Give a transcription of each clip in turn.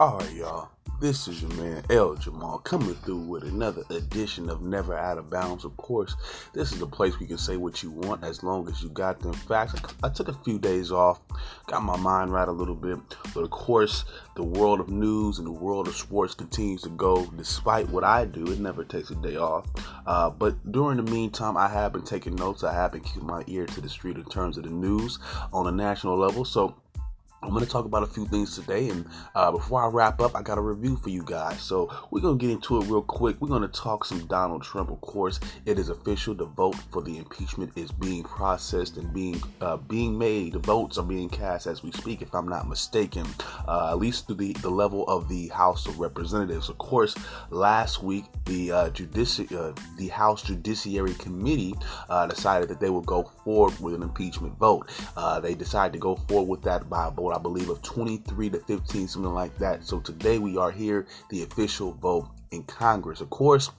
All right, y'all. This is your man El Jamal coming through with another edition of Never Out of Bounds. Of course, this is the place where you can say what you want as long as you got them facts. I took a few days off, got my mind right a little bit, but of course, the world of news and the world of sports continues to go despite what I do. It never takes a day off. Uh, but during the meantime, I have been taking notes. I have been keeping my ear to the street in terms of the news on a national level. So, I'm going to talk about a few things today, and uh, before I wrap up, I got a review for you guys. So we're going to get into it real quick. We're going to talk some Donald Trump. Of course, it is official. The vote for the impeachment is being processed and being uh, being made. The votes are being cast as we speak, if I'm not mistaken. Uh, at least to the the level of the House of Representatives. Of course, last week the uh, judici- uh, the House Judiciary Committee uh, decided that they would go forward with an impeachment vote. they decided to go forward with that by a vote vote, I believe, of 23 to 15, something like that. So today we are here, the official vote in Congress. Of course,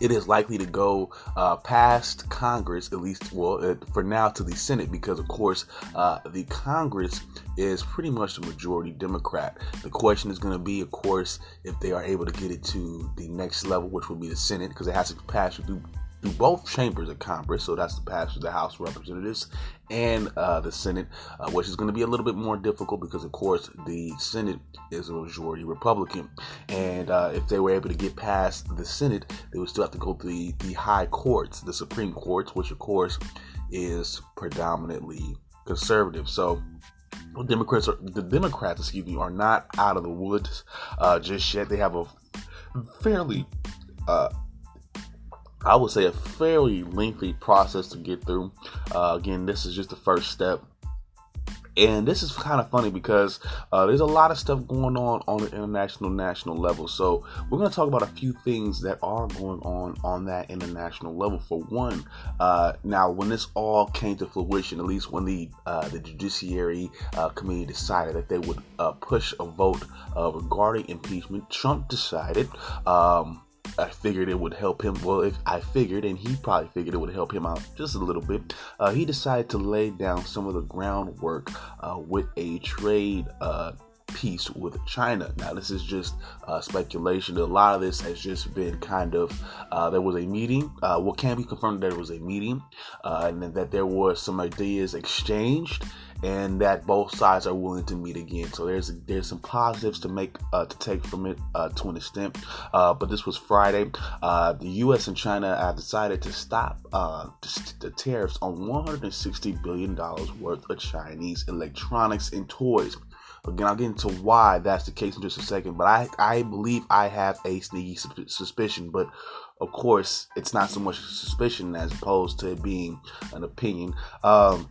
it is likely to go uh, past Congress, at least, well, uh, for now to the Senate, because of course, uh, the Congress is pretty much the majority Democrat. The question is going to be, of course, if they are able to get it to the next level, which would be the Senate, because it has to pass through through both chambers of Congress. So that's the passage of the House of Representatives and uh, the Senate, uh, which is going to be a little bit more difficult because, of course, the Senate is a majority Republican. And uh, if they were able to get past the Senate, they would still have to go to the, the high courts, the Supreme Courts, which, of course, is predominantly conservative. So, Democrats, are, the Democrats, excuse me, are not out of the woods uh, just yet. They have a fairly uh, I would say a fairly lengthy process to get through. Uh, again, this is just the first step. And this is kind of funny because uh, there's a lot of stuff going on on the international, national level. So we're going to talk about a few things that are going on on that international level. For one, uh, now when this all came to fruition, at least when the uh, the Judiciary uh, Committee decided that they would uh, push a vote uh, regarding impeachment, Trump decided. Um, I figured it would help him. Well, if I figured, and he probably figured it would help him out just a little bit, uh, he decided to lay down some of the groundwork uh, with a trade uh, with China. Now, this is just uh, speculation. A lot of this has just been kind of uh, there was a meeting. Uh, what can be confirmed that it was a meeting, uh, and that there was some ideas exchanged and that both sides are willing to meet again. So there's there's some positives to make uh, to take from it uh, to an extent. Uh, but this was Friday. Uh, the U.S. and China have decided to stop uh, the tariffs on 160 billion dollars worth of Chinese electronics and toys. Again, I'll get into why that's the case in just a second. But I I believe I have a sneaky suspicion, but of course, it's not so much a suspicion as opposed to it being an opinion. Um,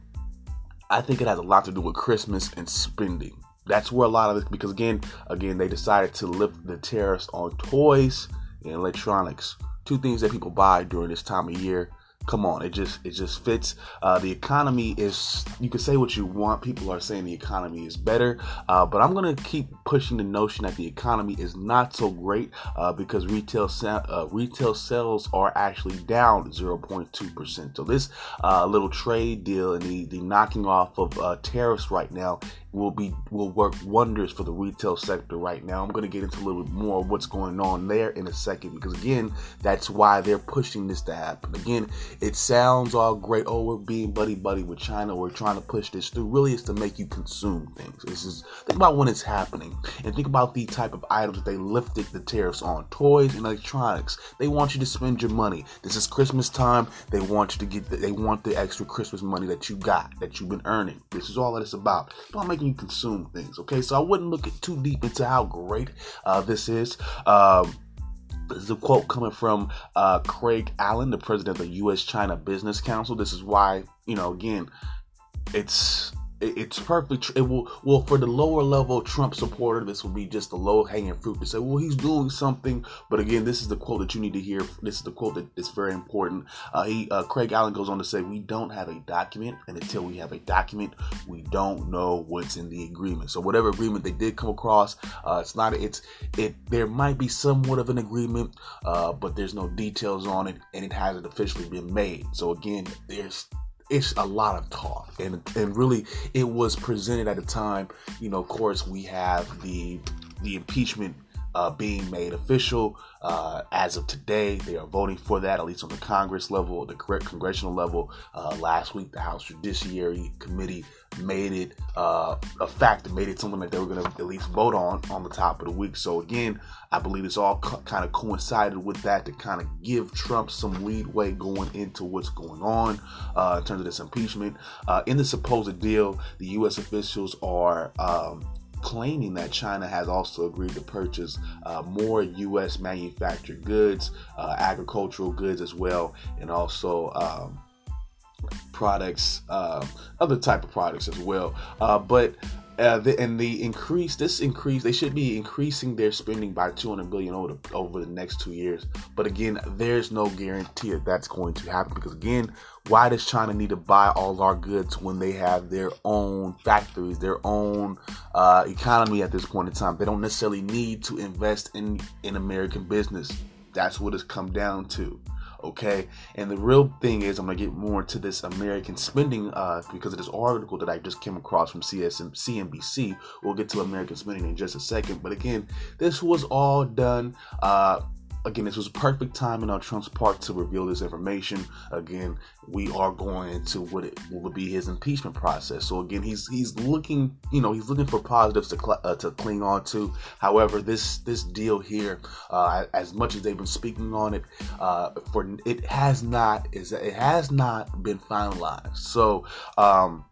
I think it has a lot to do with Christmas and spending. That's where a lot of this, because again, again, they decided to lift the tariffs on toys and electronics, two things that people buy during this time of year come on it just it just fits. Uh, the economy is you can say what you want. People are saying the economy is better. Uh, but i'm gonna keep pushing the notion that the economy is not so great uh, because retail sa- uh, retail sales are actually down 0.2% so this uh, little trade deal and the, the knocking off of uh, tariffs right now will be will work wonders for the retail sector right now. I'm going to get into a little bit more of what's going on there in a second because again, that's why they're pushing this to happen. Again, it sounds all great. Oh, we're being buddy buddy with China. We're trying to push this through. Really, it's to make you consume things. This is think about when it's happening and think about the type of items that they lifted the tariffs on: toys and electronics. They want you to spend your money. This is Christmas time. They want you to get. The, they want the extra Christmas money that you got that you've been earning. This is all that it's about. Don't make you consume things. Okay, so I wouldn't look too deep into how great uh, this is. Um, this is a quote coming from uh, Craig Allen, the president of the U.S. China Business Council. This is why, you know, again, it's it's perfect. It will well for the lower level Trump supporter. This will be just the low hanging fruit to say, well, he's doing something. But again, this is the quote that you need to hear. This is the quote that is very important. Uh, he uh, Craig Allen goes on to say, we don't have a document, and until we have a document, we don't know what's in the agreement. So whatever agreement they did come across, uh, it's not. It's it. There might be somewhat of an agreement, uh, but there's no details on it, and it hasn't officially been made. So again, there's it's a lot of talk. And and really it was presented at a time you know of course we have the the impeachment uh, being made official. Uh, as of today, they are voting for that, at least on the Congress level, the correct congressional level. Uh, last week, the House Judiciary Committee made it uh, a fact made it something that they were going to at least vote on on the top of the week. So, again, I believe it's all co- kind of coincided with that to kind of give Trump some leadway going into what's going on uh, in terms of this impeachment. Uh, in the supposed deal, the U.S. officials are. Um, claiming that China has also agreed to purchase uh, more U.S. manufactured goods, uh, agricultural goods as well, and also um, products, uh, other type of products as well. Uh, but uh, the, and the increase, this increase, they should be increasing their spending by 200 billion over, over the next two years. But again, there's no guarantee that that's going to happen because again, why does China need to buy all our goods when they have their own factories, their own uh, economy at this point in time? They don't necessarily need to invest in in American business. That's what it's come down to okay? And the real thing is, I'm gonna get more into this American spending uh, because of this article that I just came across from CSM, CNBC. We'll get to American spending in just a second, but again, this was all done. Uh, again, this was a perfect timing on Trump's part to reveal this information. Again, we are going into what it will be his impeachment process. So again, he's he's looking, you know, he's looking for positives to cl- uh, to cling on to. However, this this deal here, uh, as much as they've been speaking on it, uh, for it has not is it has not been finalized. So. Um,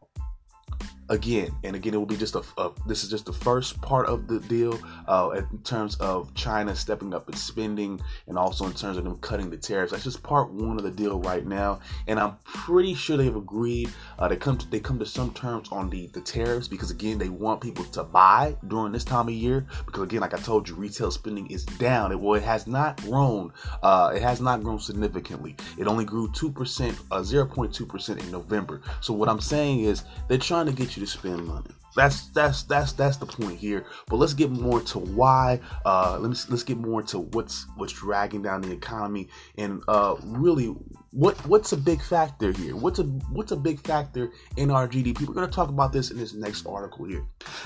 again and again it will be just a, a, this is just the first part of the deal uh, in terms of china stepping up its spending and also in terms of them cutting the tariffs. That's just part one of the deal right now and i'm pretty sure they've agreed uh, they come to they come to some terms on the the tariffs because again they want people to buy during this time of year because again like i told you retail spending is down. It well it has not grown uh, it has not grown significantly. It only grew 2% uh, 0.2% in november. So what i'm saying is they're trying to get you to spend money. That's that's that's that's the point here. But let's get more to why. Uh, let me let's get more to what's what's dragging down the economy and uh, really what what's a big factor here. What's a what's a big factor in our GDP? We're going to talk about this in this next article here.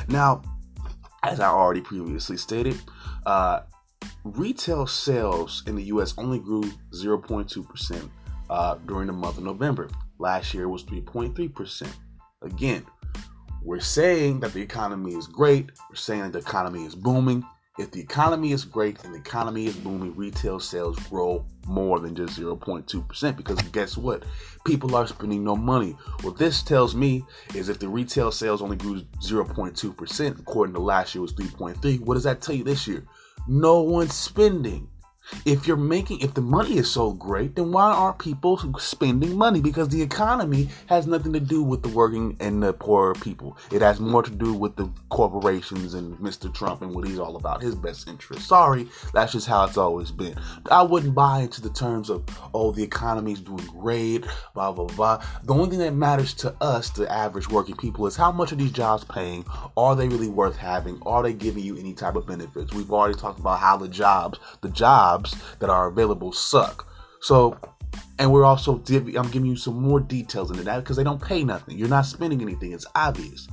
Now, as I already previously stated, uh, retail sales in the U.S. only grew 0.2 percent uh, during the month of November. Last year was 3.3 percent. Again, we're saying that the economy is great. We're saying that the economy is booming. If the economy is great and the economy is booming, retail sales grow more than just 0.2% because guess what? People are spending no money. What this tells me is if the retail sales only grew 0.2%, according to last year was 3.3, what does that tell you this year? No one's spending. If you're making, if the money is so great, then why aren't people spending money? Because the economy has nothing to do with the working and the poor people. It has more to do with the corporations and Mr. Trump and what he's all about, his best interest. Sorry, that's just how it's always been. I wouldn't buy into the terms of, oh, the economy's doing great, blah, blah, blah. The only thing that matters to us, the average working people, is how much are these jobs paying? Are they really worth having? Are they giving you any type of benefits? We've already talked about how the jobs, the jobs, jobs that are available suck. So, and we're also I'm giving you some more details into that because they don't pay nothing. You're not spending anything. It's obvious.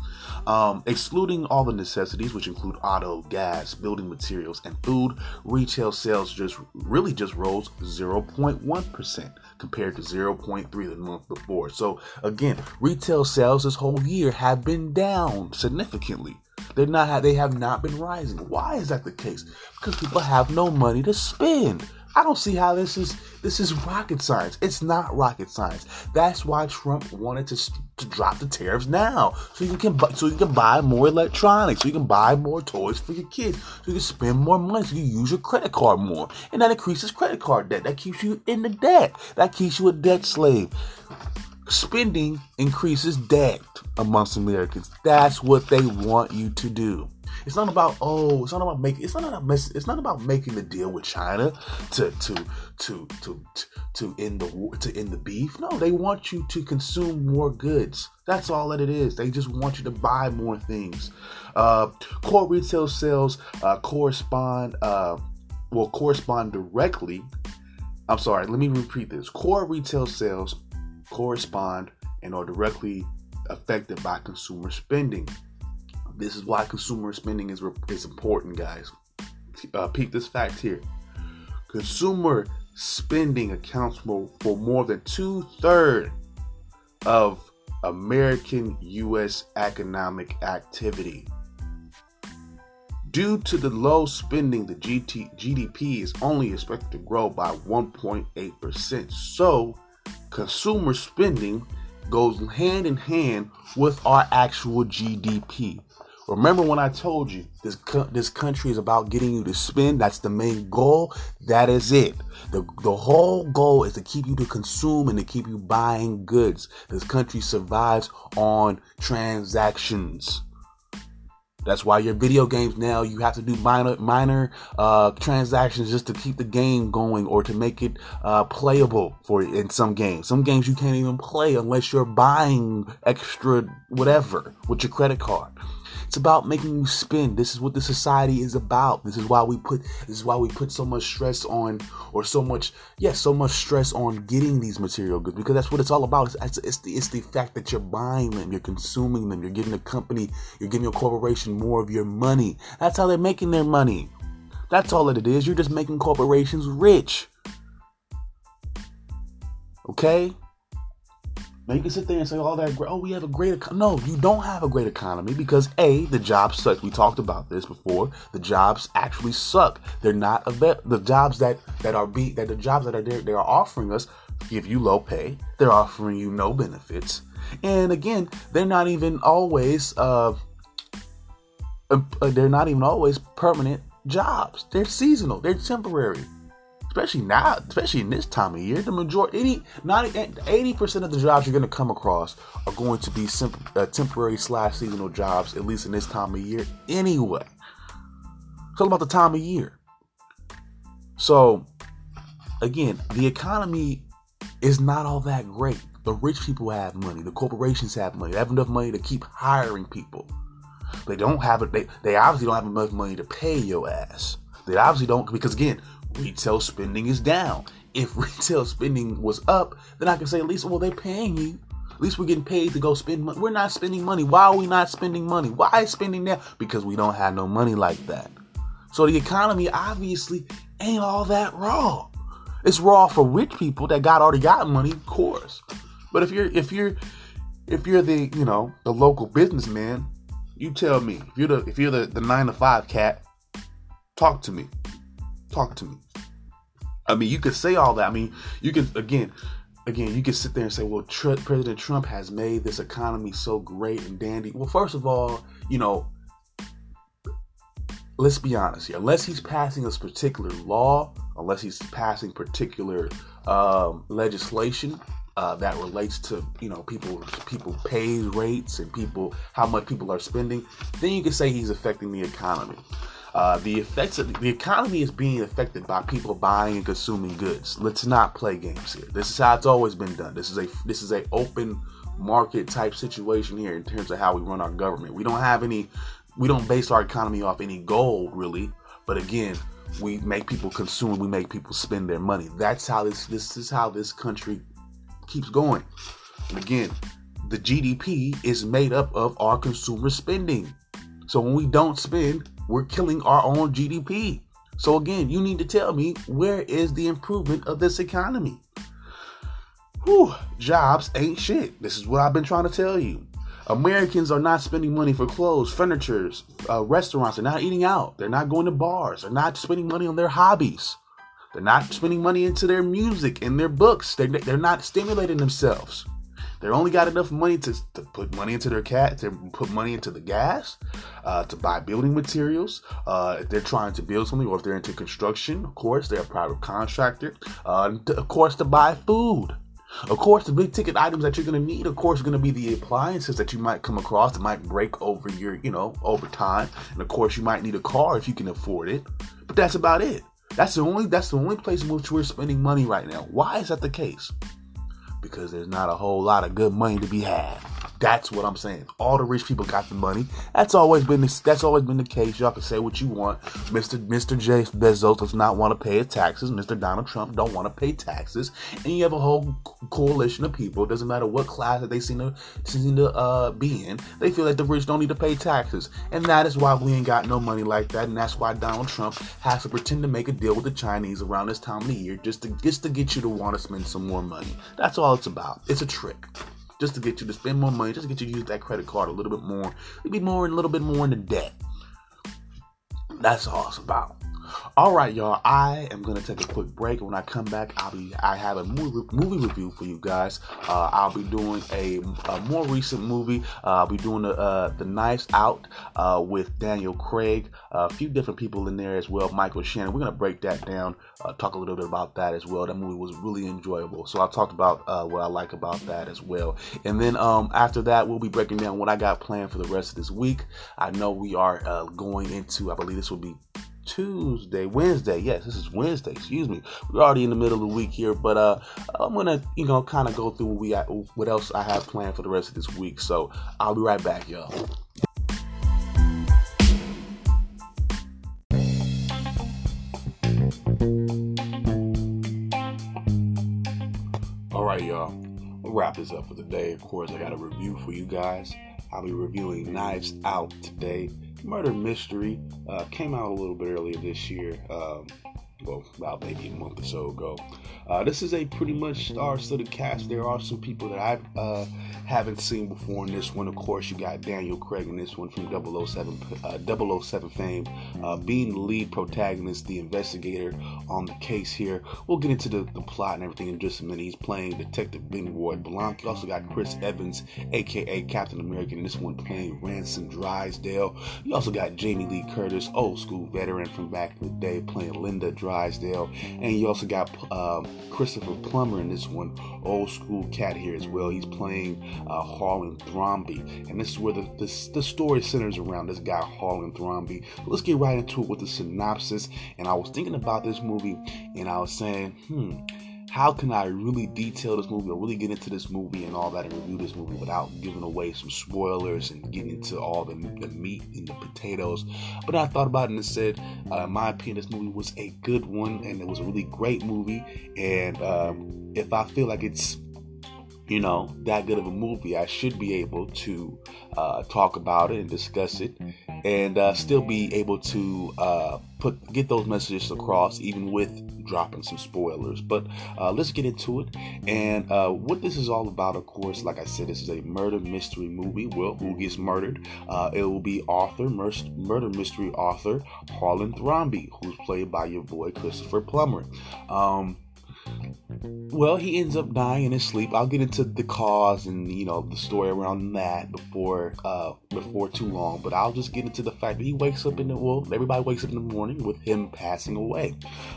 Um, excluding all the necessities, which include auto, gas, building materials, and food, retail sales just really just rose 0.1 percent compared to 0.3 the month before. So again, retail sales this whole year have been down significantly. They're not they have not been rising. Why is that the case? Because people have no money to spend. I don't see how this is this is rocket science. It's not rocket science. That's why Trump wanted to, to drop the tariffs now, so you can so you can buy more electronics, so you can buy more toys for your kids, so you can spend more money, so you use your credit card more, and that increases credit card debt. That keeps you in the debt. That keeps you a debt slave spending increases debt amongst Americans. That's what they want you to do. It's not about oh, it's not about making it's not about it's not about making the deal with China to to to to to end the to end the beef. No, they want you to consume more goods. That's all that it is. They just want you to buy more things. Uh, core retail sales uh, correspond uh, will correspond directly. I'm sorry. Let me repeat this. Core retail sales correspond and are directly affected by consumer spending. This is why consumer spending is is important, guys. Uh, peep this fact here: consumer spending accounts for, for more than two thirds of American U.S. economic activity. Due to the low spending, the GT, GDP is only expected to grow by 1.8%. So, consumer spending goes hand in hand with our actual GDP. Remember when I told you this co- this country is about getting you to spend? That's the main goal. That is it. The the whole goal is to keep you to consume and to keep you buying goods. This country survives on transactions. That's why your video games now you have to do minor minor uh, transactions just to keep the game going or to make it uh, playable for in some games. Some games you can't even play unless you're buying extra whatever with your credit card. It's about making you spend. This is what the society is about. This is why we put this is why we put so much stress on or so much yes, yeah, so much stress on getting these material goods because that's what it's all about. It's, it's, the it's the fact that you're buying them, you're consuming them, you're giving a company, you're giving a corporation more of your money. That's how they're making their money. That's all that it is. You're just making corporations rich. Okay? Now you can sit there and say all that. Oh, we have a great. Econ-. No, you don't have a great economy because a the jobs suck. We talked about this before. The jobs actually suck. They're not a bet. the jobs that that are be that the jobs that are there they are offering us give you low pay. They're offering you no benefits, and again, they're not even always uh, uh they're not even always permanent jobs. They're seasonal. They're temporary especially now, especially in this time of year, the majority, 80 percent of the jobs you're going to come across are going to be simple, uh, temporary slash seasonal jobs, at least in this time of year. Anyway, it's all about the time of year. So, again, the economy is not all that great. The rich people have money. The corporations have money. They have enough money to keep hiring people. They don't have it. They, they obviously don't have enough money to pay your ass. They obviously don't because again, retail spending is down. If retail spending was up, then I can say at least, well, they're paying you. At least we're getting paid to go spend money. We're not spending money. Why are we not spending money? Why spending now? Because we don't have no money like that. So the economy obviously ain't all that raw. It's raw for rich people that got already got money, of course. But if you're if you're if you're the you know the local businessman, you tell me if you're the if you're the, the nine to five cat, talk to me, talk to me. I mean, you could say all that. I mean, you can again, again, you can sit there and say, "Well, Tr- President Trump has made this economy so great and dandy." Well, first of all, you know, let's be honest here. Unless he's passing this particular law, unless he's passing particular um, legislation uh, that relates to you know people people pay rates and people how much people are spending, then you can say he's affecting the economy. Uh, the effects of the economy is being affected by people buying and consuming goods. Let's not play games here. This is how it's always been done. This is a this is a open market type situation here in terms of how we run our government. We don't have any we don't base our economy off any goal really, but again, we make people consume, we make people spend their money. That's how this this is how this country keeps going. And again, the GDP is made up of our consumer spending. So when we don't spend, we're killing our own GDP. So again, you need to tell me where is the improvement of this economy? Whew, jobs ain't shit. This is what I've been trying to tell you. Americans are not spending money for clothes, furniture, uh, restaurants. They're not eating out. They're not going to bars. They're not spending money on their hobbies. They're not spending money into their music and their books. They're, they're not stimulating themselves. They only got enough money to, to put money into their cat, to put money into the gas, uh, to buy building materials. Uh, if they're trying to build something, or if they're into construction, of course, they're a private contractor. Uh, to, of course, to buy food. Of course, the big ticket items that you're going to need, of course, are going to be the appliances that you might come across that might break over your, you know, over time. And of course, you might need a car if you can afford it. But that's about it. That's the only that's the only place in which we're spending money right now. Why is that the case? Because there's not a whole lot of good money to be had. That's what I'm saying. All the rich people got the money. That's always been the, that's always been the case. Y'all can say what you want. Mr. Mr. J Bezos does not want to pay his taxes. Mr. Donald Trump don't want to pay taxes. And you have a whole coalition of people. It Doesn't matter what class that they seem to seem to uh, be in. They feel like the rich don't need to pay taxes, and that is why we ain't got no money like that. And that's why Donald Trump has to pretend to make a deal with the Chinese around this time of the year just to just to get you to want to spend some more money. That's all it's about. It's a trick just to get you to spend more money, just to get you to use that credit card a little bit more, be more, a little bit more into debt. That's all it's about. All right, y'all. I am gonna take a quick break. When I come back, I'll be I have a movie movie review for you guys. Uh, I'll be doing a, a more recent movie. Uh, I'll be doing the uh, the Knives Out uh, with Daniel Craig. a few different people in there as well. Michael Shannon. We're gonna break that down. Uh, talk a little bit about that as well. That movie was really enjoyable. So I talked about uh, what I like about that as well. And then um, after that, we'll be breaking down what I got planned for the rest of this week. I know we are going into. I believe this will be Tuesday, Wednesday. Yes, this is Wednesday. Excuse me. We're already in the middle of the week here, but uh, I'm gonna, you know, kind of go through what we what else I have planned for the rest of this week. So I'll be right back, y'all. All right, y'all. We'll wrap this up for the day. Of course, I got a review for you guys. I'll be reviewing Knives Out today murder mystery uh, came out a little bit earlier this year. Um, well, about maybe a month or so ago. Uh, this is a pretty much star-studded cast. There are some people that I uh, haven't seen before in this one. Of course, you got Daniel Craig in this one from 007, uh, 007 fame, uh, being the lead protagonist, the investigator on the case here. We'll get into the, the plot and everything in just a minute. He's playing Detective Benoit Blanc. You also got Chris Evans, aka Captain America, in this one playing Ransom Drysdale. You also got Jamie Lee Curtis, old school veteran from back in the day, playing Linda Drysdale. And you also got um, Christopher Plummer in this one, old school cat here as well. He's playing uh, Harlan Thrombey, and this is where the, the, the story centers around this guy Harlan Thrombey. let's get right into it with the synopsis. And I was thinking about this movie, and I was saying, hmm how can I really detail this movie or really get into this movie and all that and review this movie without giving away some spoilers and getting into all the, the meat and the potatoes? But I thought about it and said, uh, in my opinion, this movie was a good one and it was a really great movie. And um, if I feel like it's you know, that good of a movie, I should be able to uh, talk about it and discuss it, and uh, still be able to uh, put get those messages across, even with dropping some spoilers. But uh, let's get into it. And uh, what this is all about, of course, like I said, this is a murder mystery movie. Well, who gets murdered? Uh, it will be author, murder mystery author Harlan Thrombey, who's played by your boy Christopher Plummer. Um, well, he ends up dying in his sleep. I'll get into the cause and you know the story around that before uh before too long, but I'll just get into the fact that he wakes up in the well, everybody wakes up in the morning with him passing away.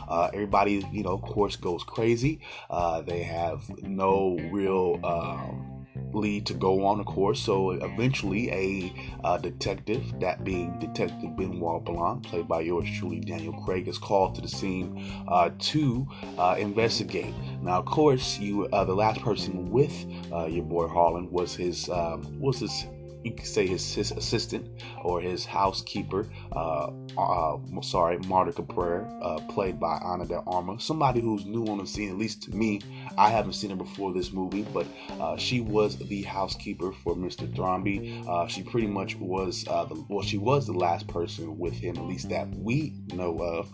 Uh, everybody, you know, of course, goes crazy. Uh, they have no real um lead to go on, of course. So eventually, a uh, detective, that being Detective Benoit Blanc, played by yours truly, Daniel Craig, is called to the scene uh, to uh, investigate. Now, of course, you uh, the last person with uh, your boy Harlan was his um, was his you could say his, his assistant or his housekeeper, uh, uh, sorry, Marta Cabrera, uh, played by Ana de Armas. Somebody who's new on the scene, at least to me. I haven't seen her before this movie, but uh, she was the housekeeper for Mr. Thrombey. Uh, she pretty much was, uh, the, well, she was the last person with him, at least that we know of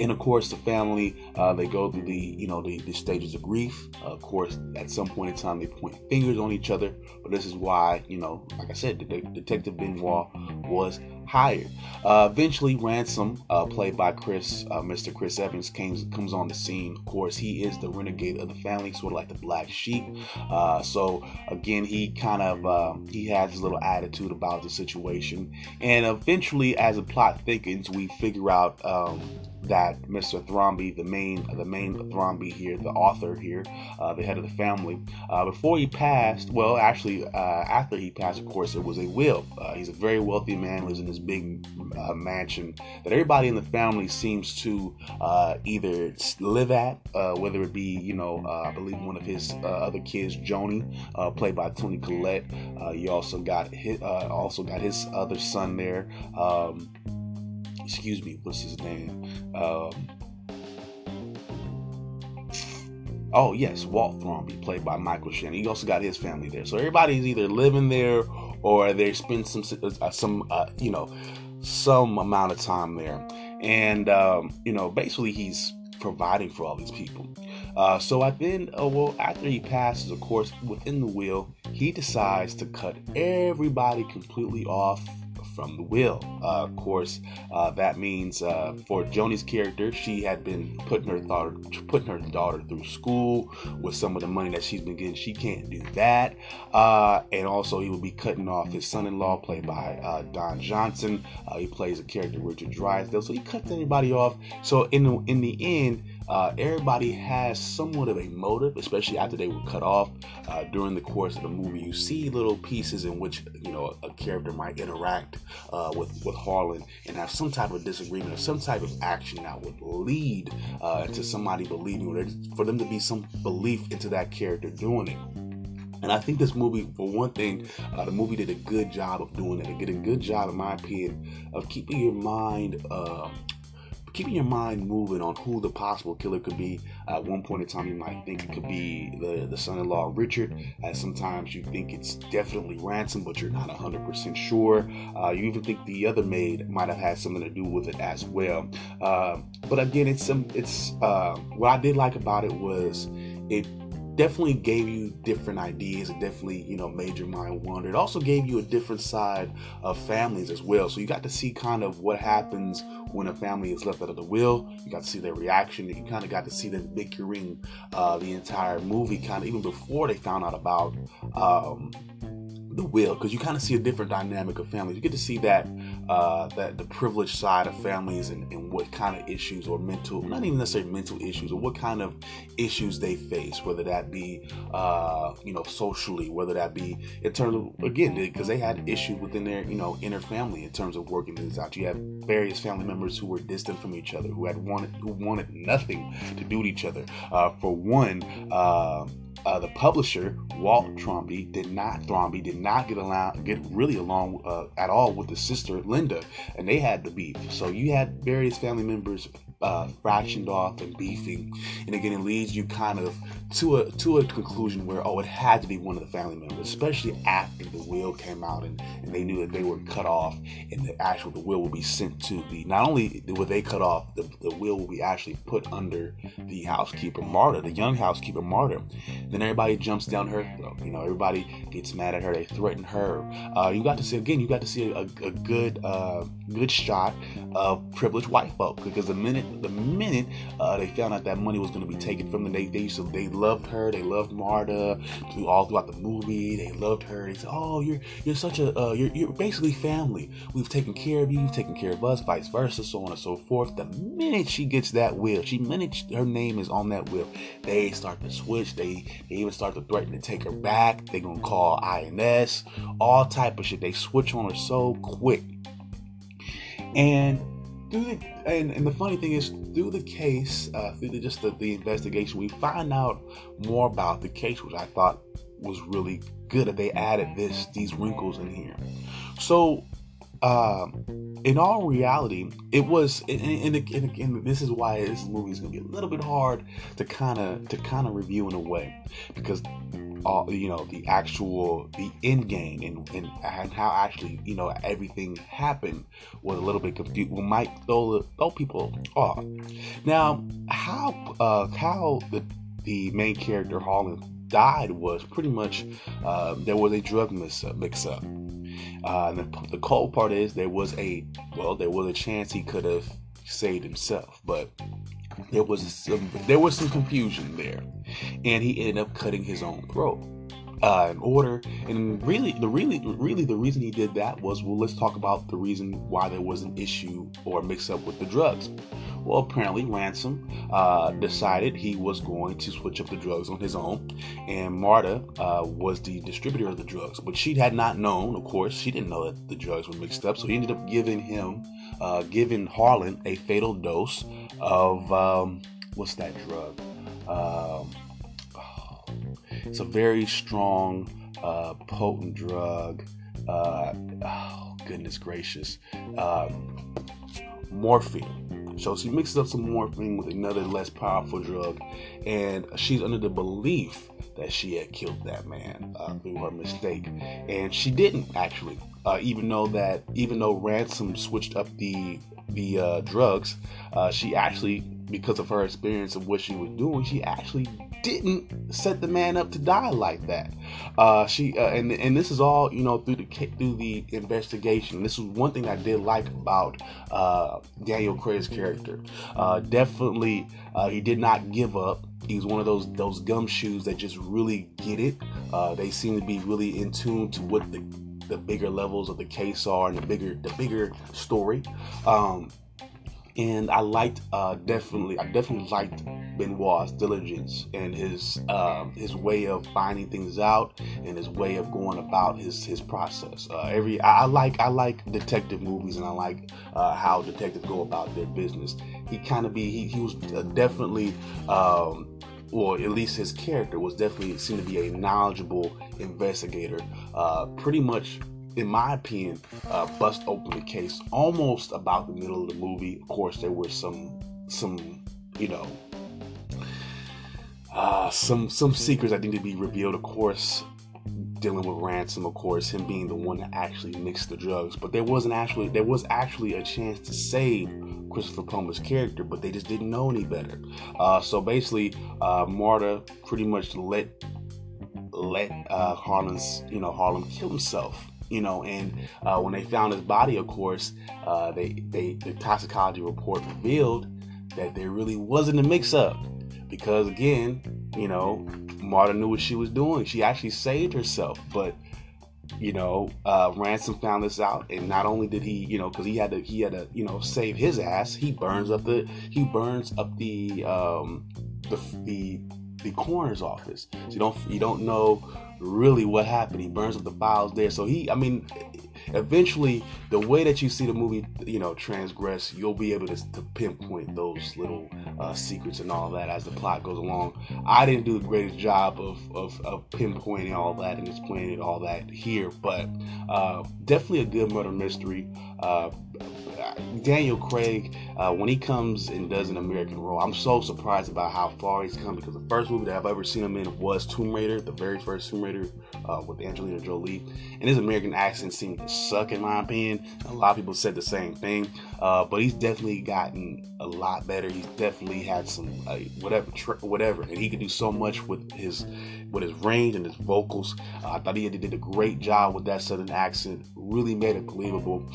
and of course the family uh, they go through the you know the, the stages of grief. Uh, of course at some point in time they point fingers on each other. But this is why you know like i said detective benoit was hired uh, eventually ransom uh, played by chris uh, mr chris evans came, comes on the scene. Of course he is the renegade of the family sort of like the black sheep. Uh, so again he kind of um, he has his little attitude about the situation. And eventually as the plot thickens we figure out um, that Mr. Thrombey, the main the main Thrombey here, the author here, uh, the head of the family, uh, before he passed, well, actually, uh, after he passed, of course, it was a will. Uh, he's a very wealthy man, lives in this big uh, mansion that everybody in the family seems to uh, either live at, whether it be, you know, I believe one of his other kids, Joni, played by Toni Collette. he also got his, also got his other son there. Um, excuse me, what's his name? Um, oh yes, Walt Thrombey, played by Michael Shannon. He also got his family there, so everybody's either living there or they spend some uh, some uh, you know some amount of time there, and um, you know basically he's providing for all these people. Uh, so I then, uh, well, after he passes, of course, within the will, he decides to cut everybody completely off from the will. Uh, of course, uh, that means uh, for Joni's character, she had been putting her daughter putting her daughter through school with some of the money that she's been getting. She can't do that, uh, and also he will be cutting off his son-in-law, played by uh, Don Johnson. Uh, he plays a character Richard Drysdale, so he cuts everybody off. So in the in the end uh, everybody has somewhat of a motive, especially after they were cut off uh, during the course of the movie. You see little pieces in which you know a character might interact uh, with with Harlan and have some type of disagreement or some type of action that would lead uh, to somebody believing, or for them to be some belief into that character doing it. And I think this movie, for one thing, uh, the movie did a good job of doing it. It did a good job, in my opinion, of keeping your mind uh, keeping your mind moving on who the possible killer could be. At one point in time, you might think it could be the, the son-in-law Richard. As sometimes you think it's definitely Ransom, but you're not 100% sure. Uh, you even think the other maid might have had something to do with it as well. Uh, but again, it's some. It's uh, what I did like about it was it definitely gave you different ideas. It definitely, you know, made your mind wander. It also gave you a different side of families as well. So you got to see kind of what happens when a family is left out of the will. You got to see their reaction. You kind of got to see them bickering uh, the entire movie, kind of even before they found out about um, the will because you kind of see a different dynamic of families. You get to see that uh, that the privileged side of families and, and, what kind of issues or mental, not even necessarily mental issues, or what kind of issues they face, whether that be uh, you know socially, whether that be in terms of again because they had issues within their you know inner family in terms of working things out. You have various family members who were distant from each other, who had wanted who wanted nothing to do with each other. Uh, for one. Uh, the publisher Walt Thrombey did not Thrombey did not get along get really along uh, at all with the sister Linda, and they had the beef. So you had various family members uh, fractioned off and beefing, and again it leads you kind of to a to a conclusion where oh it had to be one of the family members, especially after the will came out and, and they knew that they were cut off, and the actual the will will be sent to the not only were they cut off, the, the will will be actually put under the housekeeper Marta, the young housekeeper Marta. Then everybody jumps down her throat. You know, everybody gets mad at her. They threaten her. Uh, you got to see again. You got to see a, a good, uh, good shot of privileged white folk because the minute, the minute uh, they found out that money was going to be taken from them, they they so they loved her. They loved Marta. Through all throughout the movie, they loved her. They said, "Oh, you're you're such a uh, you're you're basically family. We've taken care of you. You've taken care of us. Vice versa, so on and so forth." The minute she gets that will, she minute her name is on that will, they start to switch. They they even start to threaten to take her back. They gonna call INS, all type of shit. They switch on her so quick. And through the and, and the funny thing is through the case, uh, through the, just the, the investigation, we find out more about the case, which I thought was really good that they added this these wrinkles in here. So um, in all reality, it was, and, and, and, and, this is why this movie is going to be a little bit hard to kind of to kind of review in a way, because all you know the actual the end game and, and and how actually you know everything happened was a little bit confused. We might throw throw people off. Now, how uh, how the the main character Harlan died was pretty much uh, there was a drug mix mix up. Uh, the, the cold part is there was a well, there was a chance he could have saved himself, but there was some there was some confusion there, and he ended up cutting his own throat. Uh, in order. And really, the really, really, the reason he did that was well, let's talk about the reason why there was an issue or mix up with the drugs. Well, apparently, Ransom uh, decided he was going to switch up the drugs on his own, and Marta uh, was the distributor of the drugs. But she had not known, of course, she didn't know that the drugs were mixed up, so he ended up giving him, uh, giving Harlan a fatal dose of um, what's that drug? Um, it's a very strong, uh, potent drug. Uh, oh, goodness gracious. Um, morphine. So she mixes up some morphine with another less powerful drug, and she's under the belief that she had killed that man uh, through her mistake, and she didn't actually. Uh, even though that, even though Ransom switched up the the uh, drugs, uh, she actually, because of her experience of what she was doing, she actually didn't set the man up to die like that. Uh, she uh, and and this is all you know through the through the investigation. This is one thing I did like about uh, Daniel Craig's character. Uh, definitely, uh, he did not give up. He's one of those those gumshoes that just really get it. Uh, they seem to be really in tune to what the the bigger levels of the case are and the bigger the bigger story. Um, and I liked uh, definitely I definitely liked Benoit's diligence and his um, his way of finding things out and his way of going about his his process. Uh, every I, I, like I like detective movies and I like uh, how detectives go about their business. He kind of be he, he was uh, definitely. Um, or at least his character was definitely seemed to be a knowledgeable investigator. Uh, pretty much in my opinion, uh, bust open the case almost about the middle of the movie. Of course, there were some, some, you know, uh, some some secrets that need to be revealed. Of course, dealing with ransom. Of course, him being the one that actually mixed the drugs. But there wasn't actually there was actually a chance to save Christopher Plummer's character, but they just didn't know any better. Uh, so basically, uh, Marta pretty much let let uh, Harlan's you know Harlan kill himself you know, and uh, when they found his body, of course, uh, they, they the toxicology report revealed that there really wasn't a mix-up because again, you know, Marta knew what she was doing. She actually saved herself, but you know, uh, Ransom found this out, and not only did he, you know, because he had to, he had to, you know, save his ass. He burns up the, he burns up the, um, the, the, the coroner's office. So you don't, you don't know really what happened. He burns up the files there. So he, I mean, eventually, the way that you see the movie, you know, transgress, you'll be able to, to pinpoint those little uh, secrets and all that as the plot goes along. I didn't do the greatest job of, of, of pinpointing all that and explaining all that here, but uh, definitely a good murder mystery. Uh, Daniel Craig, uh, when he comes and does an American role, I'm so surprised about how far he's come because the first movie that I've ever seen him in was Tomb Raider, the very first Tomb Raider uh, with Angelina Jolie. And his American accent seemed to suck, in my opinion. A lot of people said the same thing, uh, but he's definitely gotten a lot better. He's definitely had some uh, whatever, whatever, and he could do so much with his with his range and his vocals. Uh, I thought he did a great job with that southern accent. Really made it believable.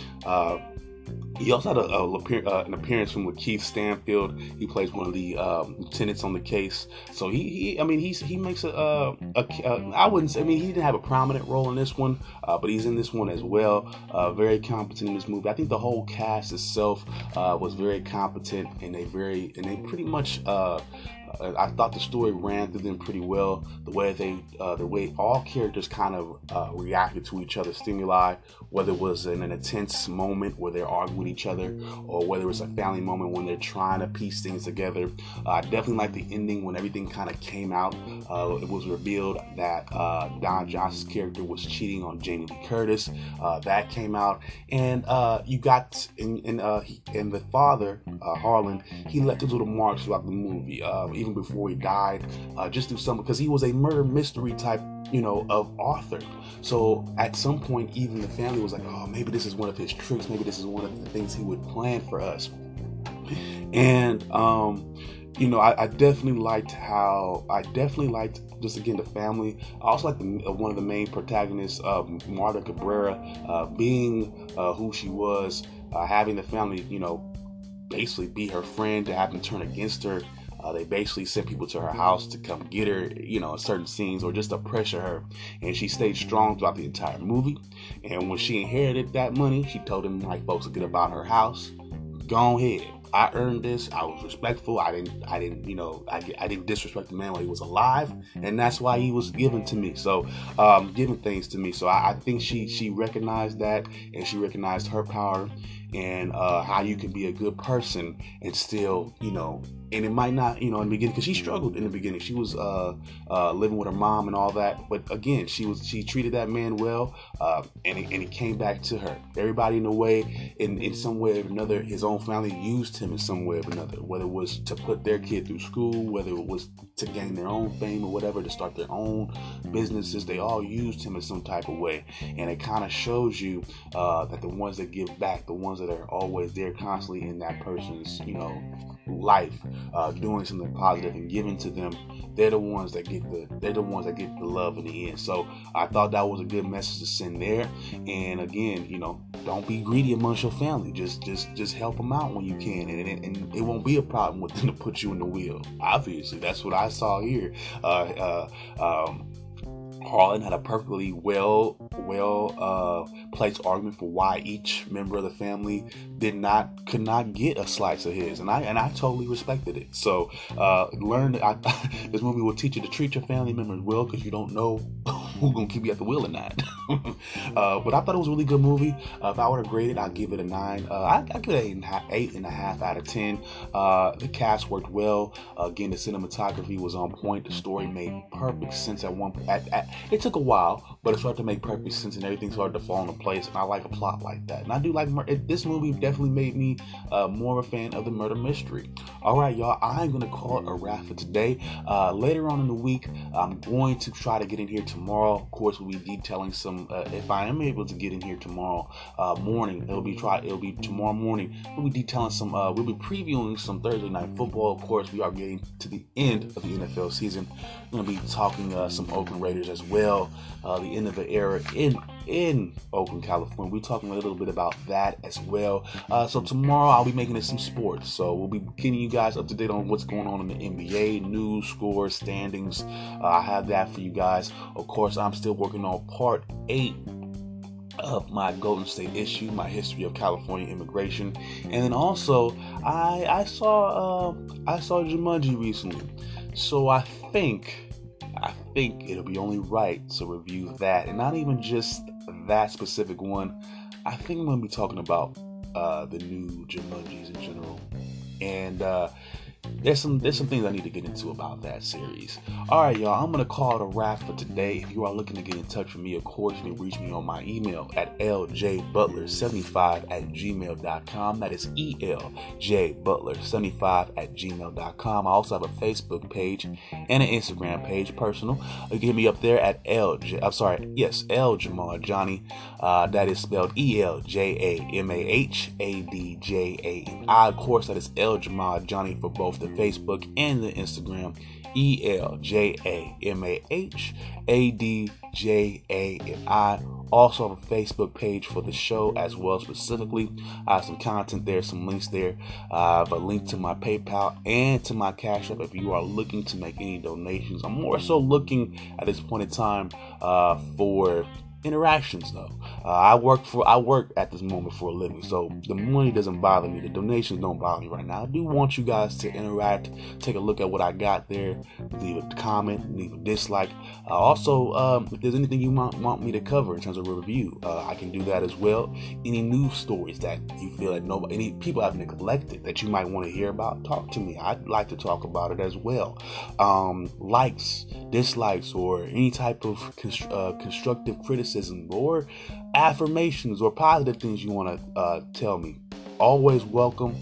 Uh, he also had a, a, uh, an appearance from Lakeith Stanfield. He plays one of the um, lieutenants on the case. So he, he I mean, he's he makes a, a, a, I wouldn't say, I mean, he didn't have a prominent role in this one, uh, but he's in this one as well. Uh, very competent in this movie. I think the whole cast itself uh, was very competent, and they very and they pretty much uh, I thought the story ran through them pretty well. The way they, uh, the way all characters kind of uh, reacted to each other's stimuli, whether it was in an intense moment where they're arguing with each other, or whether it's a family moment when they're trying to piece things together. Uh, I definitely like the ending when everything kind of came out. Uh, it was revealed that uh, Don Johnson's character was cheating on Jamie Lee Curtis. That came out, and you got in, in, in the father Harlan. He left his little marks throughout the movie even before he died, uh, just do something because he was a murder mystery type, you know, of author. So at some point, even the family was like, oh, maybe this is one of his tricks. Maybe this is one of the things he would plan for us. And, um, you know, I, I, definitely liked how I definitely liked just again the family. I also like the, uh, one of the main protagonists, uh, Marta Cabrera, uh, being uh, who she was, uh, having the family, you know, basically be her friend to have them turn against her Uh, they basically sent people to her house to come get her, you know, in certain scenes or just to pressure her. And she stayed strong throughout the entire movie. And when she inherited that money, she told them like folks to get about her house. Go ahead. I earned this. I was respectful. I didn't. I didn't. You know. I, I didn't disrespect the man while he was alive, and that's why he was given to me. So, um, giving things to me. So I, I think she she recognized that, and she recognized her power, and uh, how you can be a good person and still, you know, and it might not, you know, in the beginning, because she struggled in the beginning. She was uh, uh, living with her mom and all that, but again, she was she treated that man well, uh, and it, and it came back to her. Everybody in a way, in in some way or another, his own family used him in some way or another, whether it was to put their kid through school, whether it was to gain their own fame or whatever, to start their own businesses. They all used him in some type of way, and it kind of shows you uh, that the ones that give back, the ones that are always there constantly in that person's, you know, life, uh, doing something positive and giving to them, they're the ones that get the they're the ones that get the love in the end. So I thought that was a good message to send there. And again, you know, don't be greedy amongst your family. Just just just help them out when you can, and, and, and it won't be a problem with them to put you in the wheel. Obviously, that's what I saw here. Uh, uh, um, Harlan had a perfectly well well uh, placed argument for why each member of the family did not could not get a slice of his, and I and I totally respected it. So uh, learn I, this movie will teach you to treat your family members well because you don't know who's gonna keep you at the wheel or not. uh, but I thought it was a really good movie. Uh, if I were to grade it, I'd give it a nine. Uh, I, I give it eight eight and a half out of ten. Uh, the cast worked well. again, the cinematography was on point. The story made perfect sense at one. At, at, it took a while, but it started to make perfect sense and everything started to fall into place. And I like a plot like that. And I do like it, this movie. Definitely made me uh, more of a fan of the murder mystery. All right, y'all. I'm gonna call it a wrap for today. Uh, later on in the week, I'm going to try to get in here tomorrow. Of course, we'll be detailing some. Uh, if I am able to get in here tomorrow uh, morning, it'll be try. It'll be tomorrow morning. We'll be detailing some. Uh, we'll be previewing some Thursday night football. Of course, we are getting to the end of the NFL season. We're gonna be talking uh, some Oakland Raiders as well. the end of the era in in Oakland, California. We're talking a little bit about that as well. Uh, so tomorrow I'll be making it some sports. So we'll be getting you guys up to date on what's going on in the NBA, news, scores, standings. Uh, I have that for you guys. Of course, I'm still working on part eight of my Golden State issue, my history of California immigration, and then also I I saw uh, I saw Jumanji recently, so I think I think it'll be only right to review that, and not even just that specific one. I think I'm going to be talking about uh, the new Jumanjis in general, and uh, there's some there's some things I need to get into about that series. All right, y'all, I'm gonna call it a wrap for today. If you are looking to get in touch with me, of course, you can reach me on my email at ljbutler75 at gmail.com. That is eljbutler75 at gmail.com. I also have a Facebook page and an Instagram page, personal. You can hit me up there at LJ. I'm sorry, yes, L Jamal Johnny. Uh, that is spelled E L J A M A H A D J A N I. Of course, that is L Johnny for both the Facebook and the Instagram. E L J A M A H A D J A N I. Also, have a Facebook page for the show as well. Specifically, I have some content there, some links there. I have a link to my PayPal and to my Cash App if you are looking to make any donations. I'm more so looking at this point in time uh, for interactions though. Uh, I work for I work at this moment for a living, so the money doesn't bother me. The donations don't bother me right now. I do want you guys to interact, take a look at what I got there, leave a comment, leave a dislike. Uh, also, um, if there's anything you want, want me to cover in terms of review, uh, I can do that as well. Any news stories that you feel that nobody, any people have neglected that you might want to hear about, talk to me. I'd like to talk about it as well. Um, likes, dislikes, or any type of const- uh, constructive criticism criticism or affirmations or positive things you want to uh, tell me, always welcome.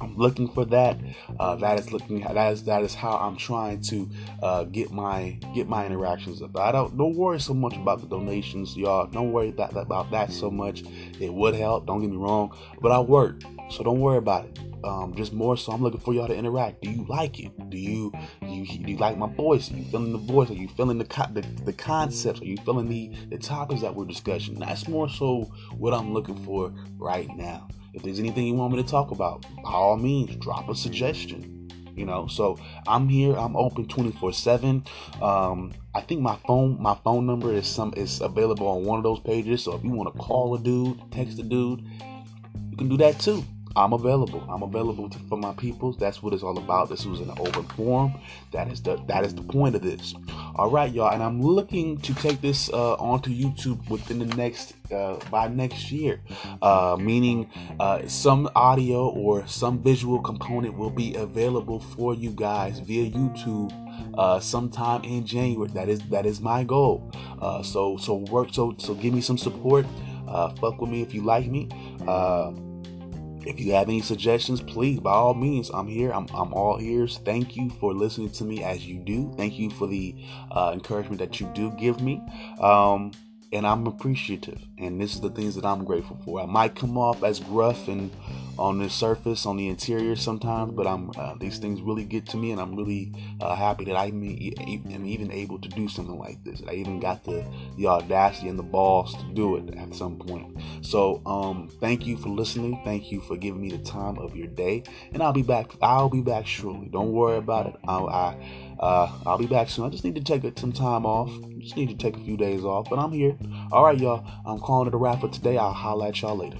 I'm looking for that. Uh, that is looking. That is that is how I'm trying to uh, get my get my interactions up. I don't don't worry so much about the donations, y'all. Don't worry that, about that so much. It would help. Don't get me wrong, but I work, so don't worry about it. Um, just more so, I'm looking for y'all to interact. Do you like it? Do you do you, do you like my voice? Are you feeling the voice? Are you feeling the the, the concepts? Are you feeling the the topics that we're discussing? That's more so what I'm looking for right now. If there's anything you want me to talk about, by all means, drop a suggestion. You know, so I'm here. I'm open 24 seven. Um, I think my phone my phone number is some is available on one of those pages. So if you want to call a dude, text a dude, you can do that too. I'm available. I'm available to, for my peoples. That's what it's all about. This was an open forum. That is the that is the point of this. All right, y'all. And I'm looking to take this uh, onto YouTube within the next uh, by next year. Uh, meaning, uh, some audio or some visual component will be available for you guys via YouTube uh, sometime in January. That is that is my goal. Uh, so so work so so give me some support. Uh, fuck with me if you like me. Uh, if you have any suggestions, please, by all means, I'm here. I'm, I'm all ears. Thank you for listening to me as you do. Thank you for the uh, encouragement that you do give me. Um, and I'm appreciative. And this is the things that I'm grateful for. I might come off as gruff and on the surface, on the interior sometimes, but I'm uh, these things really get to me, and I'm really uh, happy that I am even able to do something like this. I even got the the audacity and the balls to do it at some point. So, um, thank you for listening. Thank you for giving me the time of your day, and I'll be back. I'll be back shortly. Don't worry about it. I'll, I, uh, I'll be back soon. I just need to take some time off. Just need to take a few days off, but I'm here. All right, y'all. I'm calling it a wrap for today. I'll holla at y'all later.